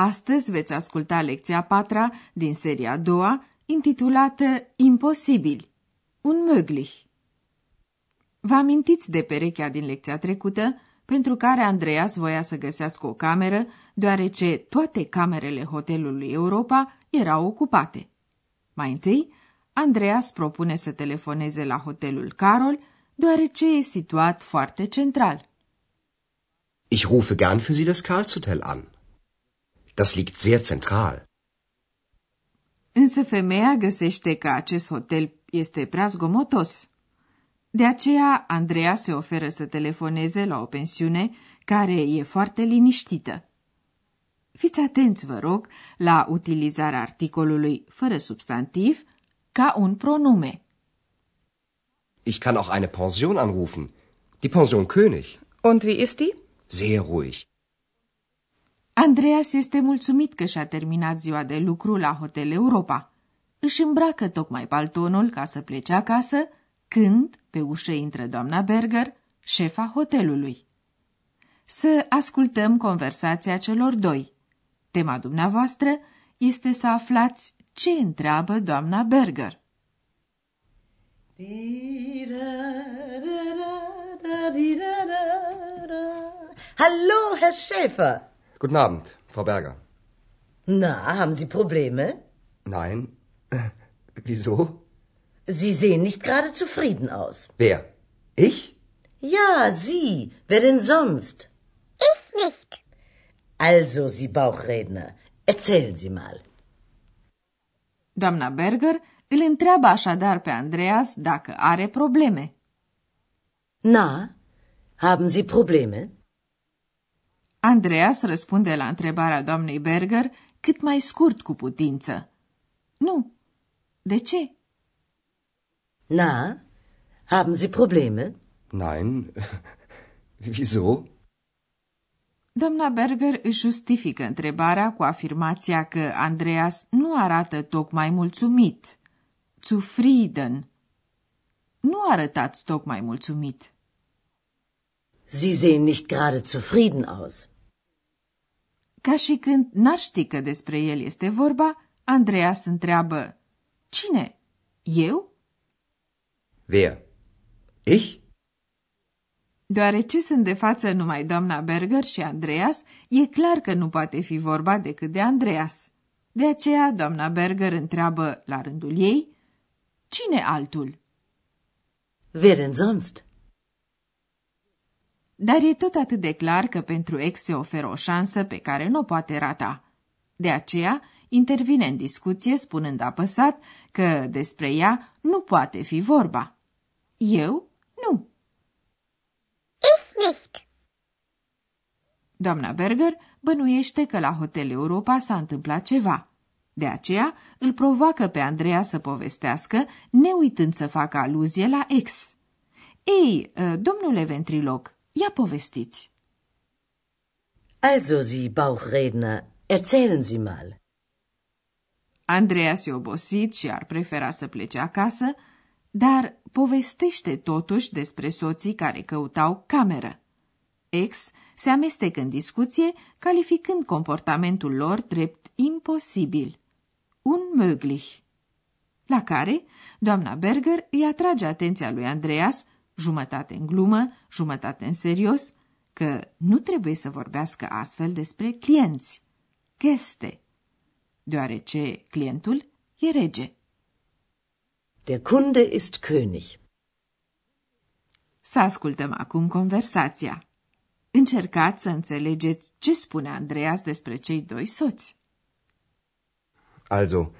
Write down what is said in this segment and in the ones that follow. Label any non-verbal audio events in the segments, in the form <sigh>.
astăzi veți asculta lecția patra din seria a doua, intitulată Imposibil, un möglich. Vă amintiți de perechea din lecția trecută, pentru care Andreas voia să găsească o cameră, deoarece toate camerele hotelului Europa erau ocupate. Mai întâi, Andreas propune să telefoneze la hotelul Carol, deoarece e situat foarte central. Ich rufe gern für Sie das Karlshotel an. Das liegt sehr zentral. Însă femeia găsește că acest hotel este prea zgomotos. De aceea, Andreea se oferă să telefoneze la o pensiune care e foarte liniștită. Fiți atenți, vă rog, la utilizarea articolului fără substantiv ca un pronume. Ich kann auch eine Pension anrufen. Die Pension König. Und wie ist die? Sehr ruhig. Andreas este mulțumit că și-a terminat ziua de lucru la Hotel Europa. Își îmbracă tocmai paltonul ca să plece acasă, când pe ușă intră doamna Berger, șefa hotelului. Să ascultăm conversația celor doi. Tema dumneavoastră este să aflați ce întreabă doamna Berger. Hallo, Herr Schäfer. Guten Abend, Frau Berger. Na, haben Sie Probleme? Nein. <laughs> Wieso? Sie sehen nicht gerade zufrieden aus. Wer? Ich? Ja, Sie. Wer denn sonst? Ich nicht. Also, Sie Bauchredner, erzählen Sie mal. Doamna Berger îl întreabă așadar pe Andreas dacă are probleme. Na, haben Sie Probleme? Andreas răspunde la întrebarea doamnei Berger cât mai scurt cu putință. Nu. De ce? Na, haben Sie Probleme? Nein. <laughs> Wieso? Doamna Berger își justifică întrebarea cu afirmația că Andreas nu arată tocmai mulțumit. Zufrieden. Nu arătați tocmai mulțumit. Sie sehen nicht gerade zufrieden aus. Ca și când n-ar ști că despre el este vorba, Andreas întreabă, Cine? Eu? Wer? Ich? Deoarece sunt de față numai doamna Berger și Andreas, e clar că nu poate fi vorba decât de Andreas. De aceea, doamna Berger întreabă la rândul ei, Cine altul? Wer denn sonst? Dar e tot atât de clar că pentru ex se oferă o șansă pe care nu o poate rata. De aceea, intervine în discuție spunând apăsat că despre ea nu poate fi vorba. Eu? Nu. Ich nicht. Doamna Berger bănuiește că la Hotel Europa s-a întâmplat ceva. De aceea îl provoacă pe Andreea să povestească, ne uitând să facă aluzie la ex. Ei, domnule ventriloc, ia povestiți. Also, Sie Bauchredner, erzählen Sie mal. Andreas e obosit și ar prefera să plece acasă, dar povestește totuși despre soții care căutau cameră. Ex se amestecă în discuție, calificând comportamentul lor drept imposibil, unmöglich. La care, doamna Berger îi atrage atenția lui Andreas, jumătate în glumă, jumătate în serios, că nu trebuie să vorbească astfel despre clienți, geste, deoarece clientul e rege. Der Kunde ist König. Să ascultăm acum conversația. Încercați să înțelegeți ce spune Andreas despre cei doi soți. Also,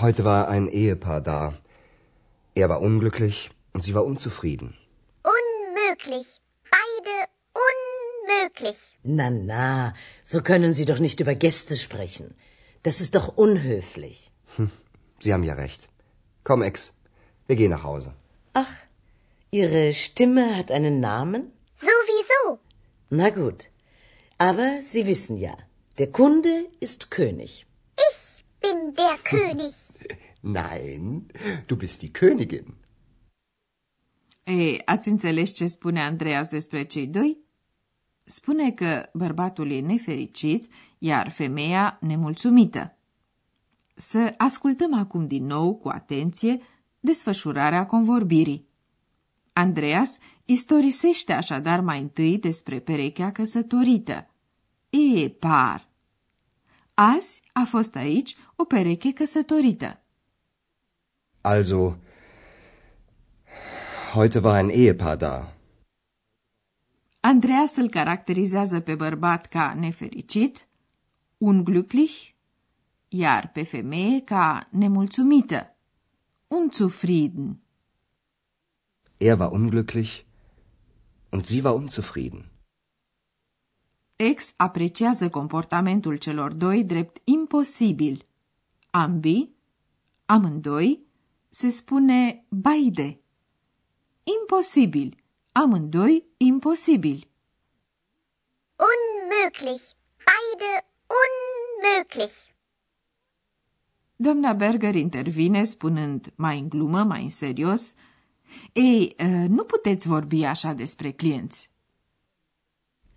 heute war ein Ehepaar da. Er war unglücklich und sie war unzufrieden. Unmöglich. Beide unmöglich. Na, na, so können Sie doch nicht über Gäste sprechen. Das ist doch unhöflich. Sie haben ja recht. Komm, Ex, wir gehen nach Hause. Ach, Ihre Stimme hat einen Namen? Sowieso. Na gut. Aber Sie wissen ja, der Kunde ist König. Ich bin der <laughs> König. Nein, du bist die Königin. E, ați înțeles ce spune Andreas despre cei doi? Spune că bărbatul e nefericit, iar femeia nemulțumită. Să ascultăm acum din nou, cu atenție, desfășurarea convorbirii. Andreas istorisește așadar mai întâi despre perechea căsătorită. E par. Azi a fost aici o pereche căsătorită. Also, heute war ein Ehepaar da. Andreas îl caracterizează pe bărbat ca nefericit, unglücklich, iar pe femeie ca nemulțumită, unzufrieden. Er war unglücklich und sie war unzufrieden. Ex apreciază comportamentul celor doi drept imposibil. Ambii, amândoi, se spune baide. Imposibil, amândoi imposibil. Unmöglich. Beide unmöglich. Doamna Berger intervine spunând mai în glumă, mai în serios, Ei, uh, nu puteți vorbi așa despre clienți.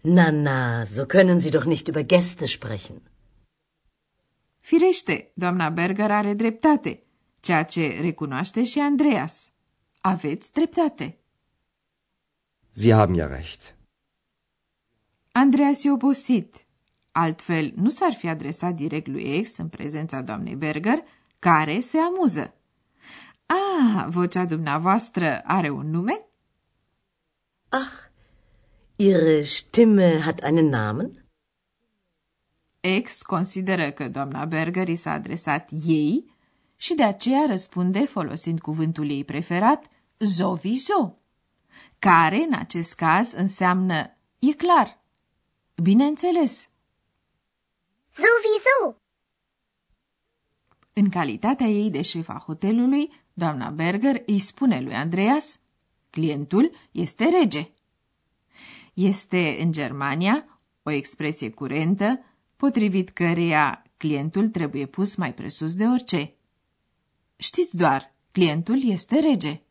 Na, na, so können Sie doch nicht über Gäste sprechen. Firește, doamna Berger are dreptate, ceea ce recunoaște și Andreas. Aveți dreptate. Sie haben ja recht. Andreas e obosit. Altfel, nu s-ar fi adresat direct lui ex în prezența doamnei Berger, care se amuză. Ah, vocea dumneavoastră are un nume? Ach, Ihre Stimme hat einen Namen? Ex consideră că doamna Berger i s-a adresat ei și de aceea răspunde folosind cuvântul ei preferat, sowieso, care în acest caz înseamnă e clar, bineînțeles. Sowieso. În calitatea ei de șefa hotelului, doamna Berger îi spune lui Andreas, clientul este rege. Este în Germania o expresie curentă, potrivit căreia clientul trebuie pus mai presus de orice. Știți doar, clientul este rege.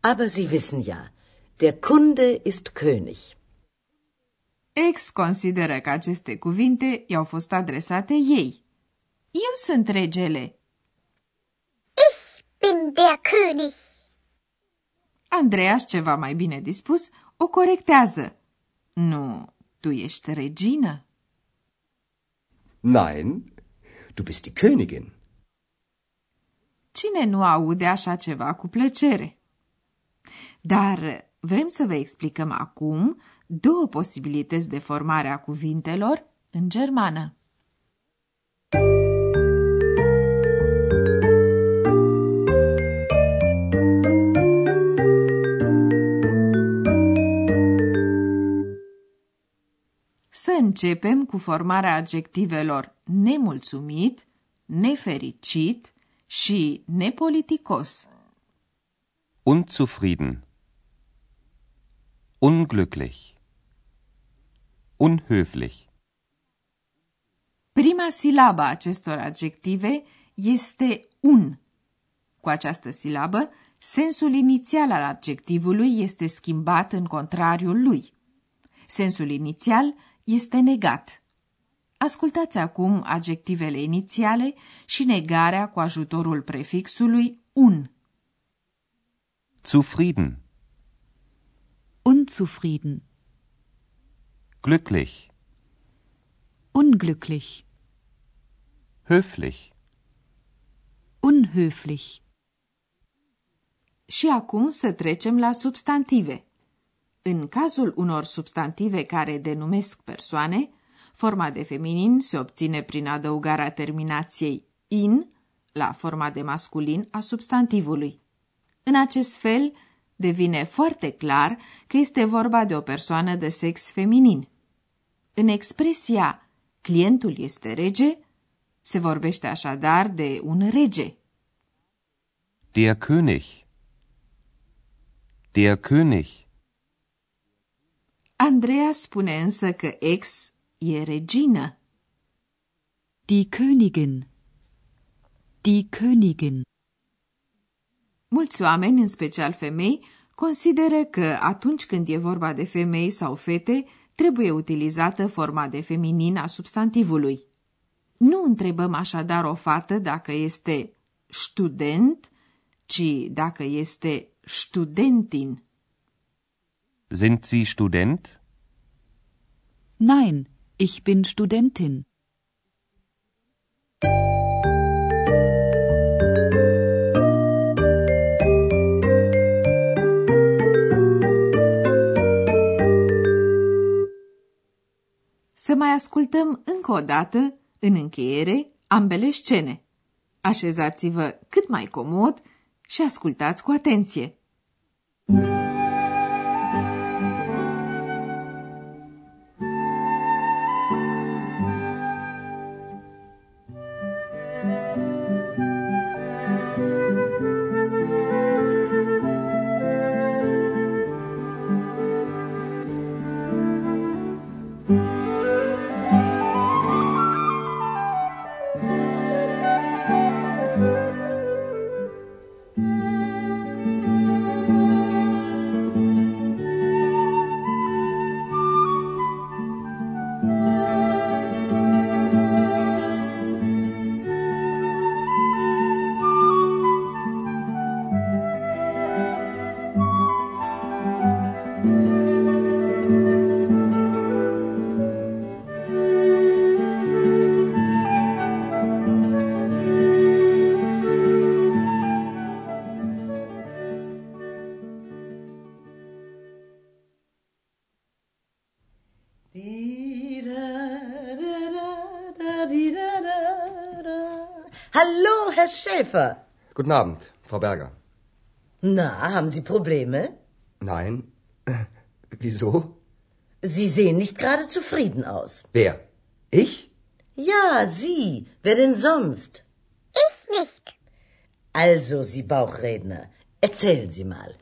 Aber Sie wissen ja, der Kunde ist König. Ex consideră că aceste cuvinte i-au fost adresate ei. Eu sunt regele. Ich bin der König. Andreas, ceva mai bine dispus, o corectează. Nu, tu ești regină. Nein, du bist die Königin. Cine nu aude așa ceva cu plăcere? Dar vrem să vă explicăm acum două posibilități de formare a cuvintelor în germană. Să începem cu formarea adjectivelor nemulțumit, nefericit și nepoliticos. Unzufrieden. Unglücklich. Unhöflich. Prima silabă a acestor adjective este un. Cu această silabă, sensul inițial al adjectivului este schimbat în contrariul lui. Sensul inițial este negat. Ascultați acum adjectivele inițiale și negarea cu ajutorul prefixului un. Zufrieden. Unzufrieden. Glücklich. Unglücklich. Höflich. Unhöflich. Și acum să trecem la substantive. În cazul unor substantive care denumesc persoane, forma de feminin se obține prin adăugarea terminației in la forma de masculin a substantivului. În acest fel, devine foarte clar că este vorba de o persoană de sex feminin. În expresia clientul este rege, se vorbește așadar de un rege. Der König. Der König. Andreea spune însă că ex e regină. Die Königin. Die Königin. Mulți oameni, în special femei, consideră că atunci când e vorba de femei sau fete, trebuie utilizată forma de feminin a substantivului. Nu întrebăm așadar o fată dacă este student, ci dacă este studentin. Sind Sie Student? Nein, ich bin Studentin. Să mai ascultăm încă o dată, în încheiere, ambele scene. Așezați-vă cât mai comod și ascultați cu atenție. Hallo, Herr Schäfer. Guten Abend, Frau Berger. Na, haben Sie Probleme? Nein. <laughs> Wieso? Sie sehen nicht gerade zufrieden aus. Wer? Ich? Ja, Sie. Wer denn sonst? Ich nicht. Also, Sie Bauchredner, erzählen Sie mal.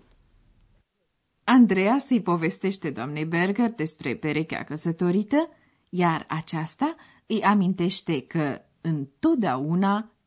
Andreea îi povestește doamnei Berger despre perechea căsătorită, iar aceasta îi amintește că întotdeauna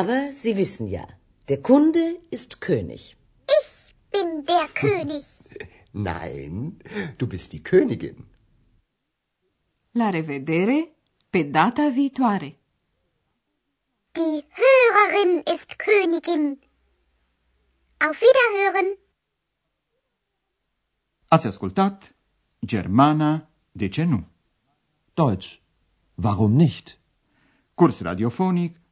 Aber Sie wissen ja, der Kunde ist König. Ich bin der König. <laughs> Nein, du bist die Königin. La revedere, pe data viitoare! Die Hörerin ist Königin. Auf Wiederhören. Ați ascultat Germana, de ce nu? Deutsch. Warum nicht? Curs radiofonic